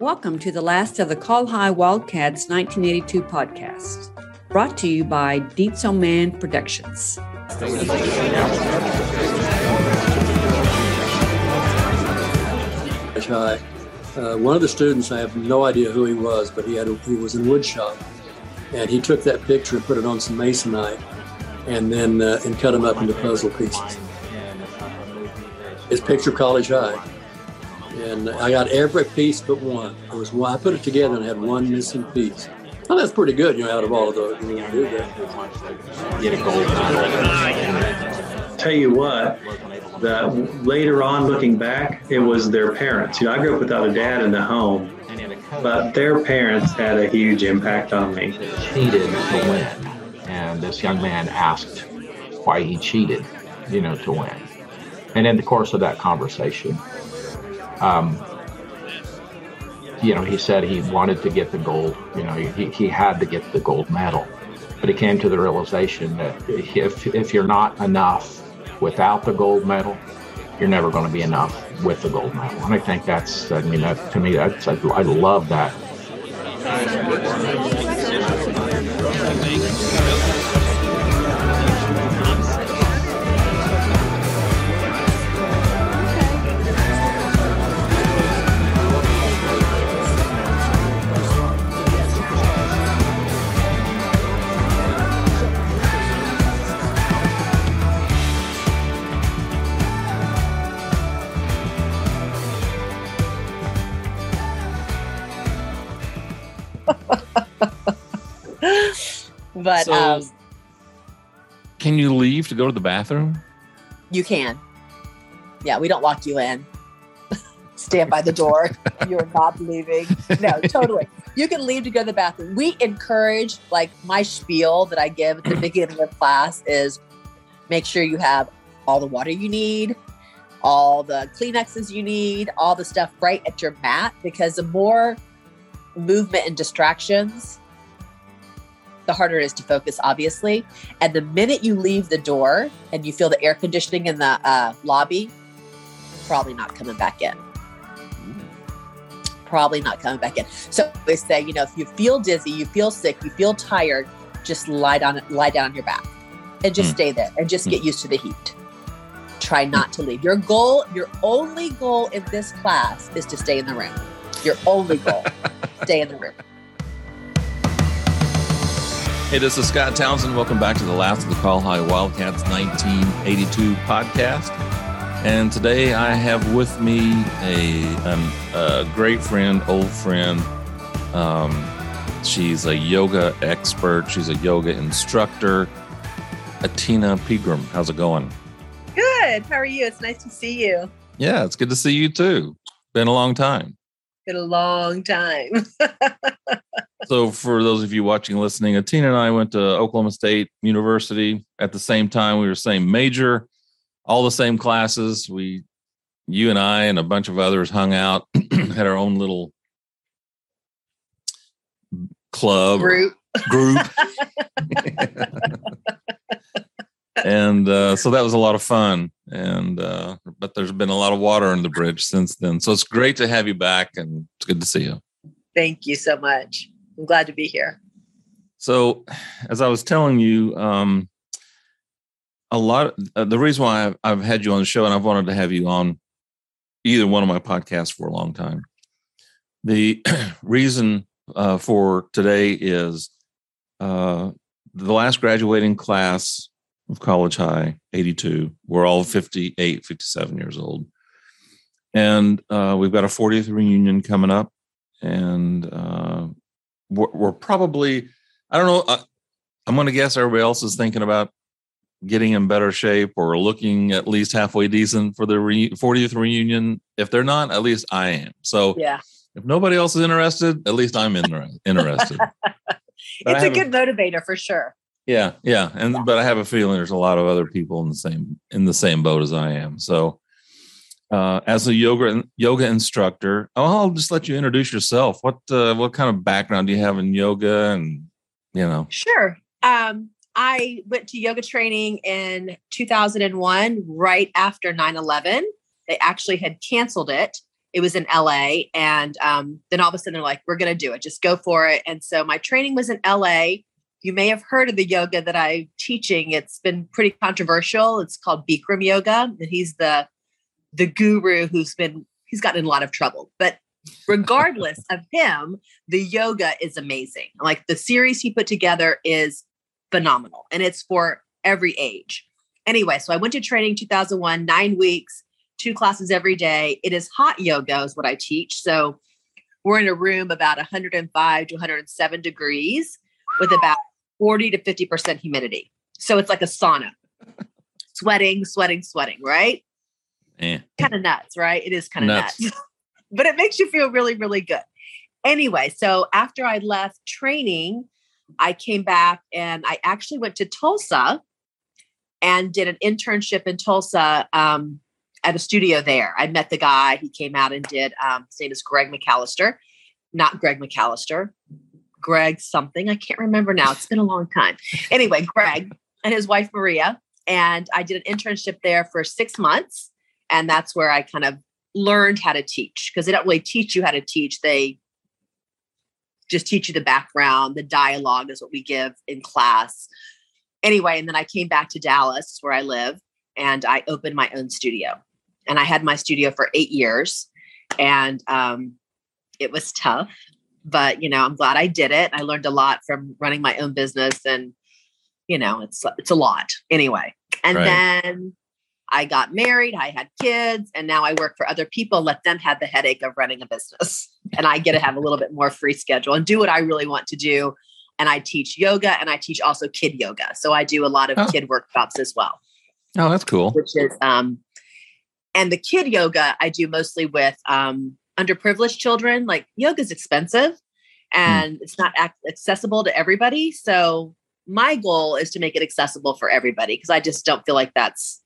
Welcome to the last of the Call High Wildcats 1982 podcast, brought to you by Dietzel Man Productions. High. Uh, one of the students, I have no idea who he was, but he had a, he was in woodshop, and he took that picture and put it on some masonite, and then uh, and cut them up into puzzle pieces. His picture of College High, and I got every piece but one. It was one. I put it together and had one missing piece. Well, that's pretty good, you know, out of all of those. You know, Get a gold Tell you what, that later on looking back, it was their parents. You know, I grew up without a dad in the home, but their parents had a huge impact on me. Cheated to win, and this young man asked why he cheated, you know, to win. And in the course of that conversation, um, you know, he said he wanted to get the gold. You know, he, he had to get the gold medal, but he came to the realization that if if you're not enough without the gold medal, you're never going to be enough with the gold medal. And I think that's, I mean, that to me, that's, I, I love that. But So- um, Can you leave to go to the bathroom? you can. Yeah, we don't lock you in. Stand by the door. You're not leaving. No, totally. You can leave to go to the bathroom. We encourage, like my spiel that I give at the beginning of class is make sure you have all the water you need, all the Kleenexes you need, all the stuff right at your mat, because the more movement and distractions, the harder it is to focus, obviously. And the minute you leave the door and you feel the air conditioning in the uh, lobby, probably not coming back in. Probably not coming back in. So they say, you know, if you feel dizzy, you feel sick, you feel tired, just lie down, lie down on your back, and just Hmm. stay there and just get used to the heat. Try not to leave. Your goal, your only goal in this class is to stay in the room. Your only goal, stay in the room. Hey, this is Scott Townsend. Welcome back to the last of the Call High Wildcats 1982 podcast. And today I have with me a, um, a great friend, old friend. Um, she's a yoga expert, she's a yoga instructor, Atina Pegram. How's it going? Good. How are you? It's nice to see you. Yeah, it's good to see you too. Been a long time. Been a long time. So, for those of you watching, and listening, Atina and I went to Oklahoma State University at the same time. We were same major, all the same classes. We, you and I, and a bunch of others hung out, had our own little club Group. group. and uh, so that was a lot of fun. And uh, but there's been a lot of water under the bridge since then. So it's great to have you back, and it's good to see you. Thank you so much. I'm glad to be here. So, as I was telling you, um, a lot. Uh, the reason why I've, I've had you on the show, and I've wanted to have you on either one of my podcasts for a long time. The reason uh, for today is uh, the last graduating class of college high, 82. We're all 58, 57 years old. And uh, we've got a 40th reunion coming up. And uh, we're, we're probably, I don't know, uh, I'm going to guess everybody else is thinking about getting in better shape or looking at least halfway decent for the re- 40th reunion. If they're not, at least I am. So Yeah. if nobody else is interested, at least I'm inter- interested. It's a have a- good motivator for sure. Yeah, yeah, and but I have a feeling there's a lot of other people in the same in the same boat as I am. So, uh, as a yoga yoga instructor, oh, I'll just let you introduce yourself. What uh, what kind of background do you have in yoga, and you know? Sure. Um, I went to yoga training in 2001, right after 9 11. They actually had canceled it. It was in LA. And um, then all of a sudden they're like, we're going to do it. Just go for it. And so my training was in LA. You may have heard of the yoga that I'm teaching. It's been pretty controversial. It's called Bikram yoga. And he's the the guru who's been he's gotten in a lot of trouble. But regardless of him, the yoga is amazing. Like the series he put together is phenomenal and it's for every age. Anyway, so I went to training 2001, nine weeks, two classes every day. It is hot yoga, is what I teach. So we're in a room about 105 to 107 degrees with about 40 to 50% humidity. So it's like a sauna, sweating, sweating, sweating, right? Yeah. Kind of nuts, right? It is kind of Nuts. nuts, but it makes you feel really, really good. Anyway, so after I left training, I came back and I actually went to Tulsa and did an internship in Tulsa um, at a studio there. I met the guy. He came out and did. Um, his name is Greg McAllister, not Greg McAllister. Greg something. I can't remember now. It's been a long time. Anyway, Greg and his wife Maria. And I did an internship there for six months. And that's where I kind of learned how to teach because they don't really teach you how to teach. They just teach you the background, the dialogue is what we give in class. Anyway, and then I came back to Dallas where I live and I opened my own studio. And I had my studio for eight years. And um, it was tough, but you know, I'm glad I did it. I learned a lot from running my own business and you know, it's it's a lot anyway. And Right. then I got married, I had kids, and now I work for other people, let them have the headache of running a business. And I get to have a little bit more free schedule and do what I really want to do. And I teach yoga and I teach also kid yoga. So I do a lot of Oh. kid workshops as well Oh, that's cool. which is um and the kid yoga I do mostly with um underprivileged children. Like yoga is expensive and it's not ac- accessible to everybody. So my goal is to make it accessible for everybody because I just don't feel like that's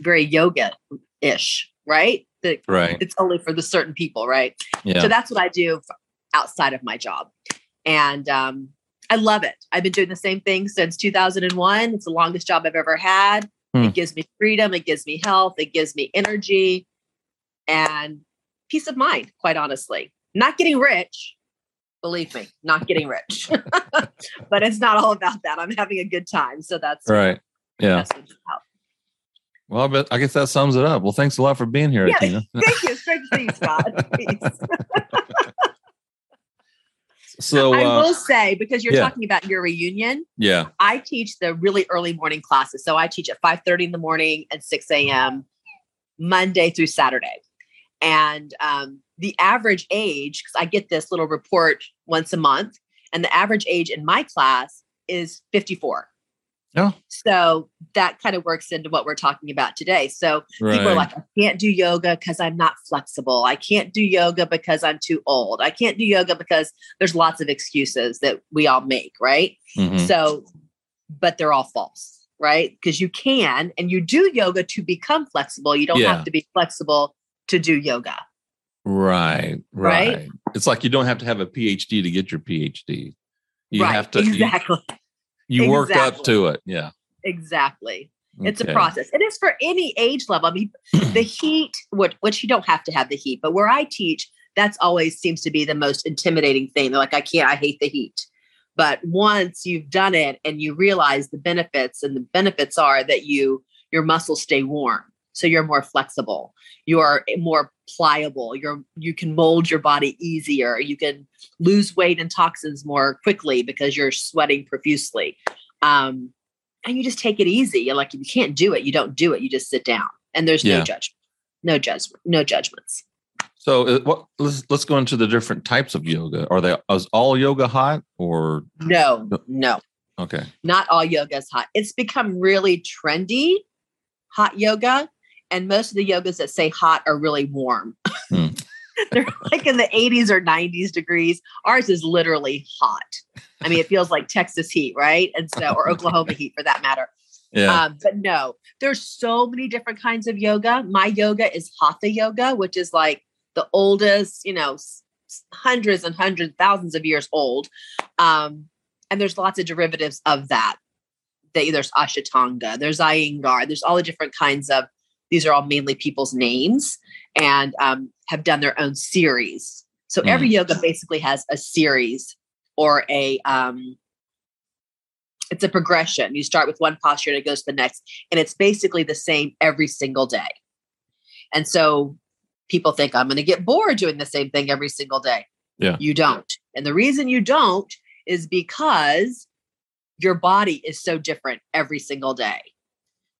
very yoga ish, right? That Right. it's only for the certain people, right? Yeah. So that's what I do outside of my job. And um, I love it. I've been doing the same thing since 2001. It's the longest job I've ever had. Hmm. It gives me freedom, it gives me health, it gives me energy and peace of mind, quite honestly. Not getting rich, believe me, not getting rich. but it's not all about that. I'm having a good time. So that's, right. Yeah. that's what it's about. Well, I, I guess that sums it up. Well, thanks a lot for being here, Yeah. Tina. Thank you. Great you, Scott. So, I uh, will say, because you're yeah. talking about your reunion, yeah. I teach the really early morning classes. So I teach at 5:30 in the morning and 6 a.m. Monday through Saturday. And um, the average age, because I get this little report once a month, and the average age in my class is 54. Oh. So that kind of works into what we're talking about today. So Right. people are like, I can't do yoga because I'm not flexible. I can't do yoga because I'm too old. I can't do yoga because there's lots of excuses that we all make, right? Mhm. So, but they're all false, right? Because you can and you do yoga to become flexible. You don't Yeah. have to be flexible to do yoga. Right, Right? right. It's like you don't have to have a PhD to get your PhD. You right. have to. you- exactly. You, work up to it. Yeah. Exactly. It's a process. It is for any age level. I mean, the heat, which, which you don't have to have the heat, but where I teach, that's always seems to be the most intimidating thing. They're like, I can't, I hate the heat. But once you've done it and you realize the benefits, and the benefits are that you your muscles stay warm, so you're more flexible, you're more pliable, you're you can mold your body easier, you can lose weight and toxins more quickly because you're sweating profusely. Um, and you just take it easy. You're like, if you can't do it, you don't do it. You just sit down, and there's Yeah. no judgment, no judgment, no judgments. So, uh, what? Let's let's go into the different types of yoga. Are they is all yoga hot or No, no, okay? not all yoga is hot. It's become really trendy, hot yoga, and most of the yogas that say hot are really warm. Hmm. They're like in the 80s or 90s degrees. Ours is literally hot. I mean, it feels like Texas heat, right? And so, or Oklahoma heat for that matter. Yeah. Um, but no, there's so many different kinds of yoga. My yoga is hatha yoga, which is like the oldest, you know, hundreds and hundreds, thousands of years old. Um, and there's lots of derivatives of that. They, there's Ashtanga, there's Iyengar, there's all the different kinds of. These are all mainly people's names, and um, have done their own series. So every yoga basically has a series or a um, it's a progression. You start with one posture and it goes to the next, and it's basically the same every single day. And so people think I'm going to get bored doing the same thing every single day. Yeah. You don't. And the reason you don't is because your body is so different every single day.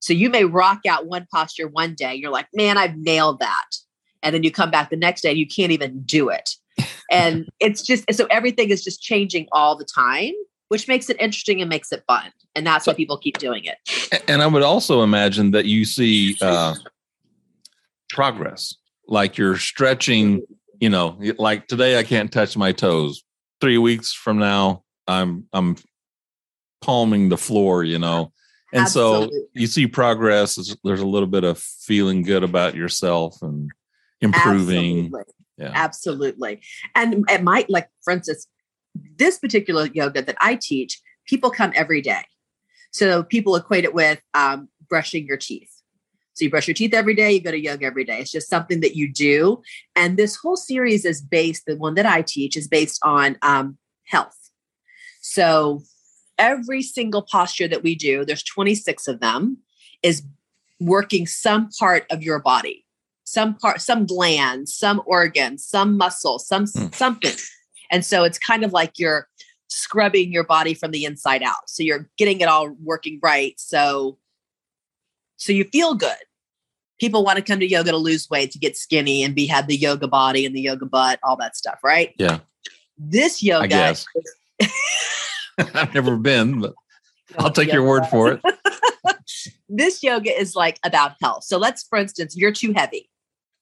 So you may rock out one posture one day, you're like, man, I've nailed that. And then you come back the next day and you can't even do it. And it's just so everything is just changing all the time, which makes it interesting and makes it fun. And that's why people keep doing it. And I would also imagine that you see uh, progress, like you're stretching. You know, like today I can't touch my toes. Three weeks from now, I'm I'm palming the floor. You know, and Absolutely. so you see progress. There's- a little bit of feeling good about yourself and improving. Absolutely. Yeah. Absolutely. And it might, like, for instance, this particular yoga that I teach, people come every day. So people equate it with um, brushing your teeth. So you brush your teeth every day, you go to yoga every day. It's just something that you do. And this whole series is based, the one that I teach is based on um, health. So every single posture that we do, there's 26 of them, is working some part of your body some part some gland some organ some muscle some Hmm. something and so it's kind of like you're scrubbing your body from the inside out so you're getting it all working right so so you feel good people want to come to yoga to lose weight to get skinny and be have the yoga body and the yoga butt all that stuff right Yeah. this yoga. I've never been, but I'll take your word for it. this yoga is like about health. So let's, for instance, you're too heavy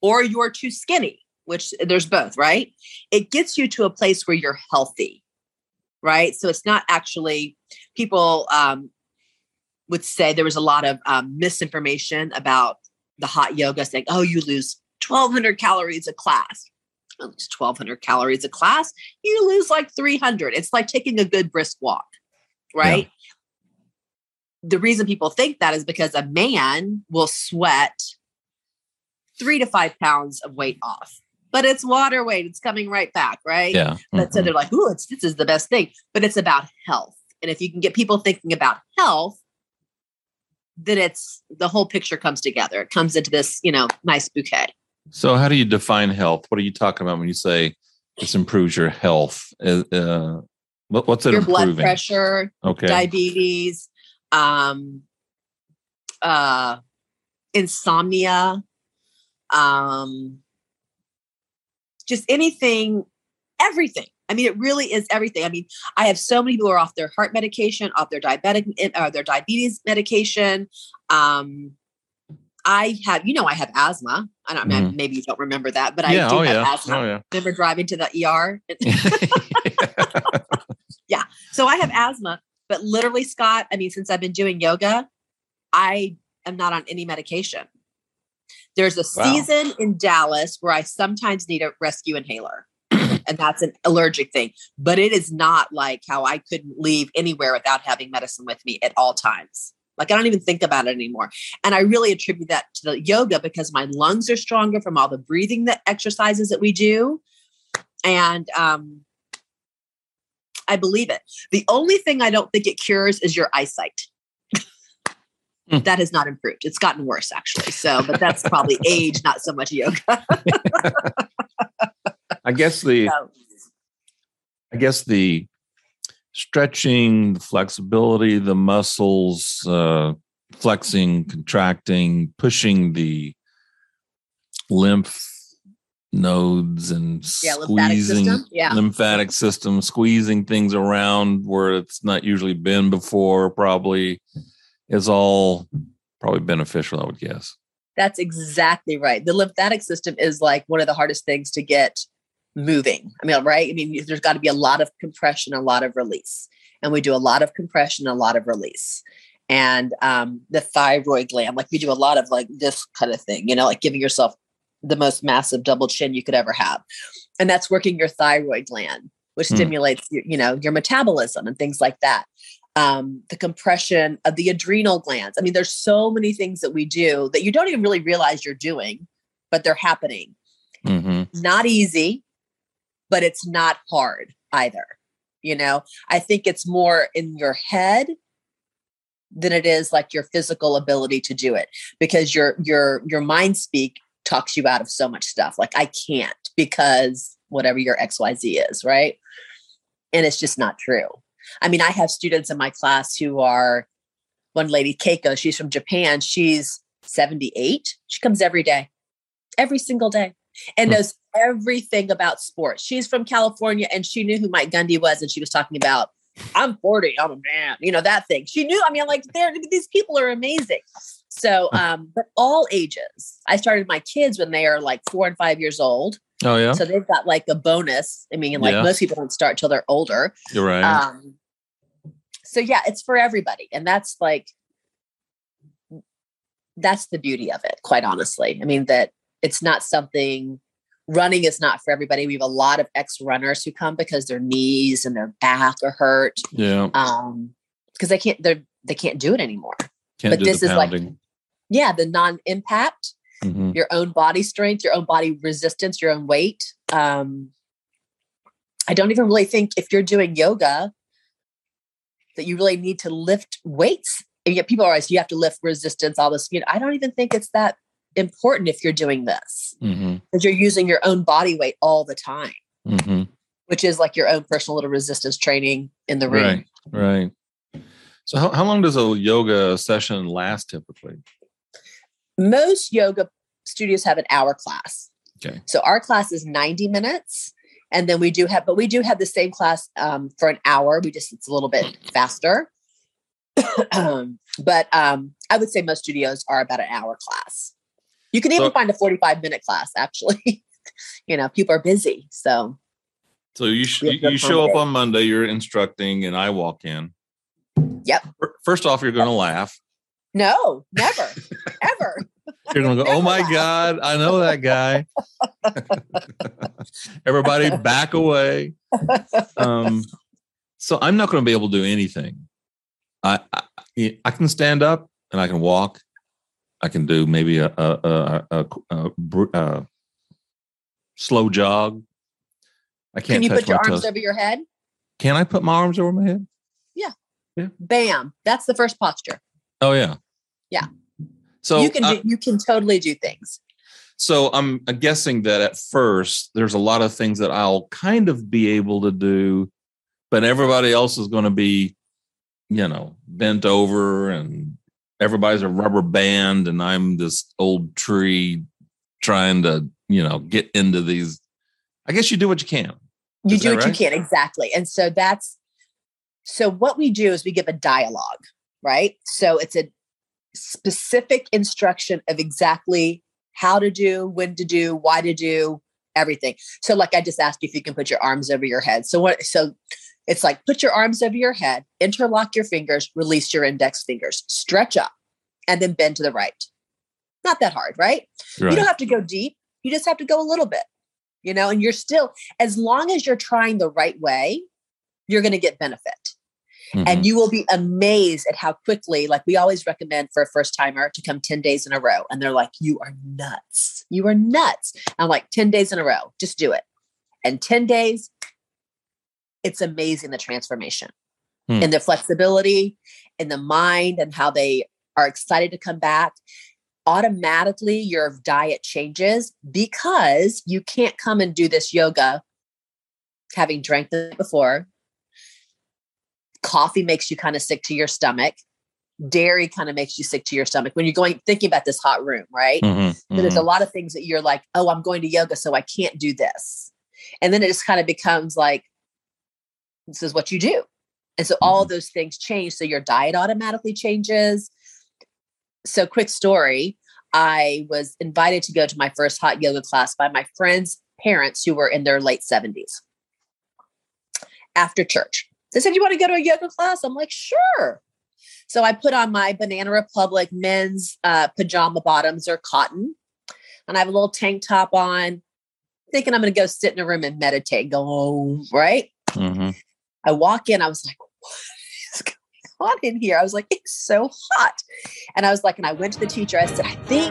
or you're too skinny, which there's both, right? It gets you to a place where you're healthy, right? So it's not actually people um, would say there was a lot of um, misinformation about the hot yoga saying, oh, you lose 1200 calories a class. Well, It's 1200 calories a class. You lose like 300. It's like taking a good brisk walk, right? the reason people think that is because a man will sweat three to five pounds of weight off, but it's water weight. It's coming right back, right? Yeah. But so Mhm. they're like, "Ooh, it's this is the best thing," but it's about health. And if you can get people thinking about health, then it's the whole picture comes together. It comes into this, you know, nice bouquet. So, how do you define health? What are you talking about when you say this improves your health? Uh, uh, what, what's it Your blood pressure, Okay. diabetes, um, uh, insomnia, um, just anything, everything. I mean, it really is everything. I mean, I have so many people who are off their heart medication, off their diabetic, uh, their diabetes medication. Um, I have, you know, I have asthma. I don't Mhm. maybe you don't remember that, but yeah. I do Oh, have yeah. asthma. Oh, yeah. Remember driving to the ER? Yeah. So I have asthma, but literally, Scott, I mean, since I've been doing yoga, I am not on any medication. There's a Wow. season in Dallas where I sometimes need a rescue inhaler, and that's an allergic thing. But it is not like how I couldn't leave anywhere without having medicine with me at all times. Like I don't even think about it anymore. And I really attribute that to the yoga because my lungs are stronger from all the breathing that exercises that we do. And um, I believe it. The only thing I don't think it cures is your eyesight. Hmm. that has not improved. It's gotten worse actually. So, but that's probably age, not so much yoga. I guess the So, I guess the stretching, the flexibility, the muscles, uh, flexing, contracting, pushing the lymph nodes and Yeah, lymphatic squeezing system. Yeah. lymphatic system, squeezing things around where it's not usually been before, probably is all probably beneficial, I would guess. That's exactly right. The lymphatic system is like one of the hardest things to get moving. I mean, right? I mean, there's got to be a lot of compression, a lot of release. And we do a lot of compression, a lot of release. And um, the thyroid gland, like we do a lot of like this kind of thing, you know, like giving yourself the most massive double chin you could ever have. And that's working your thyroid gland, which Hmm. stimulates your, you know, your metabolism and things like that. Um, the compression of the adrenal glands. I mean, there's so many things that we do that you don't even really realize you're doing but they're happening. hmm Not easy, but it's not hard either. You know, I think it's more in your head than it is like your physical ability to do it because your your your mind speak talks you out of so much stuff like i can't because whatever your xyz is right? And it's just not true. I mean i have students in my class who are one lady keiko she's from japan she's 78 she comes every day every single day and Hmm. knows everything about sports she's from california and she knew who mike gundy was and she was talking about I'm 40, I'm a man, you know, that thing. She knew, I mean, like, these people are amazing. So, um, but all ages. I started my kids when they are like four and five years old. Oh yeah, So they've got like a bonus. I mean, like Yeah. most people don't start till they're older. you're right. Um, so yeah, it's for everybody. And that's like, that's the beauty of it, quite honestly. I mean, that it's not something running is not for everybody. We have a lot of ex runners who come because their knees and their back are hurt. yeah, Um, because they can't, they're, they can't do it anymore. can't but this is like- Yeah. The non impact, Mhm. your own body strength, your own body resistance, your own weight. Um, I don't even really think if you're doing yoga that you really need to lift weights. And yet people are always, you have to lift resistance, all this. You know, I don't even think it's that important if you're doing this because you're using your own body weight all the time, Mhm. which is like your own personal little resistance training in the room. Right, right. So how, how long does a yoga session last typically? most yoga studios have an hour class. Okay. So our class is 90 minutes. And then we do have, but we do have the same class um, for an hour. We just, it's a little bit faster. um, but um, I would say most studios are about an hour class. You can even So- find a 45 minute class, actually. you know, people are busy. So So you sh- you, show up on Monday, you're instructing, and I walk in. Yep. First off, you're going to laugh. no, never, ever. You're going to go, "Oh my laugh." god, I know that guy." Everybody, back away. Um, so I'm not going to be able to do anything. I, I I can stand up and I can walk. I can do maybe a a a, a, a, slow jog. I can't Can you put your arms toes. over your head? Can I put my arms over my head? Yeah. Yeah. Bam. That's the first posture. Oh yeah. Yeah. So you can uh, do, you can totally do things. so I'm guessing that at first there's a lot of things that I'll kind of be able to do, but everybody else is going to be, you know, bent over and everybody's a rubber band and I'm this old tree trying to, you know, get into these. I guess you do what you can. You Is do what right? you can exactly. And so that's so what we do is we give a dialogue, right? So it's a specific instruction of exactly how to do, when to do, why to do, everything. So like I just asked you if you can put your arms over your head. So what so it's like put your arms over your head, interlock your fingers, release your index fingers, stretch up, and then bend to the right. Not that hard, right? Right. You don't have to go deep. You just have to go a little bit, you know, and you're still, as long as you're trying the right way, you're going to get benefit. Mhm. And you will be amazed at how quickly, like we always recommend for a first timer to come 10 days in a row. And they're like, you are nuts. You are nuts. I'm like, 10 days in a row, just do it. And 10 days, it's amazing the transformation Hmm. in the flexibility, in the mind, and how they are excited to come back. Automatically, your diet changes because you can't come and do this yoga having drank the before. Coffee makes you kind of sick to your stomach. Dairy kind of makes you sick to your stomach when you're going thinking about this hot room, right? Mhm, So there's a lot of things that you're like, oh, I'm going to yoga, so I can't do this. And then it just kind of becomes like, this is what you do. And so all those things change. So your diet automatically changes. So, quick story I was invited to go to my first hot yoga class by my friends' parents who were in their late 70s after church. They said, You want to go to a yoga class? I'm like, Sure. So I put on my Banana Republic men's uh, pajama bottoms or cotton, and I have a little tank top on, thinking I'm going to go sit in a room and meditate. Go, oh, right? Mhm. I walk in, I was like, what is going on in here? I was like, it's so hot. And I was like, and I went to the teacher. I said, I think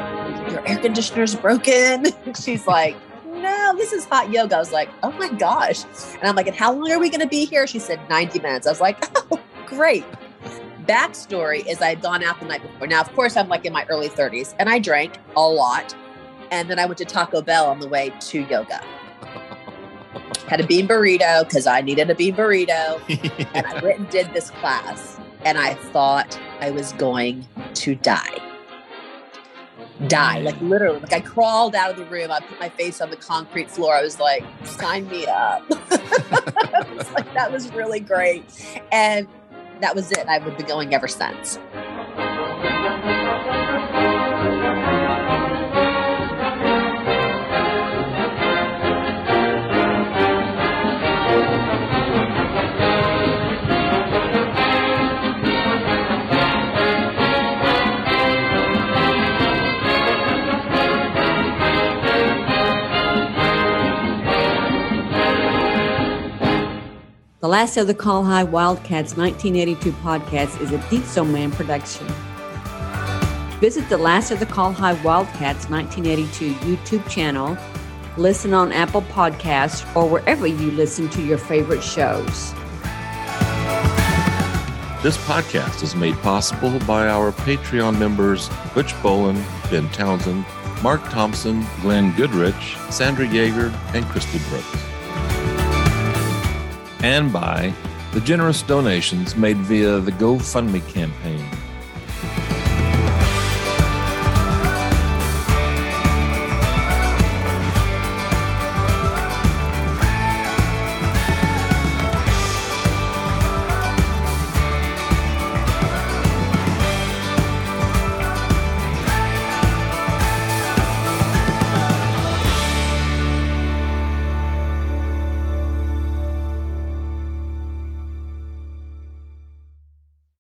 your air conditioner's broken. She's like, no, this is hot yoga. I was like, oh my gosh. And I'm like, and how long are we going to be here? She said 90 minutes. I was like, oh, great. Backstory is I had gone out the night before. Now, of course, I'm like in my early 30s and I drank a lot. And then I went to Taco Bell on the way to yoga. Had a bean burrito because I needed a bean burrito. and I went and did this class. And I thought I was going to die. Die. Like literally. Like I crawled out of the room. I put my face on the concrete floor. I was like, sign me up. was like, that was really great. And that was it. I've been going ever since. The Last of the Call High Wildcats 1982 podcast is a Deep Soul Man production. Visit the Last of the Call High Wildcats 1982 YouTube channel, listen on Apple Podcasts, or wherever you listen to your favorite shows. This podcast is made possible by our Patreon members Butch Bolin, Ben Townsend, Mark Thompson, Glenn Goodrich, Sandra Yeager, and Christy Brooks and by the generous donations made via the GoFundMe campaign.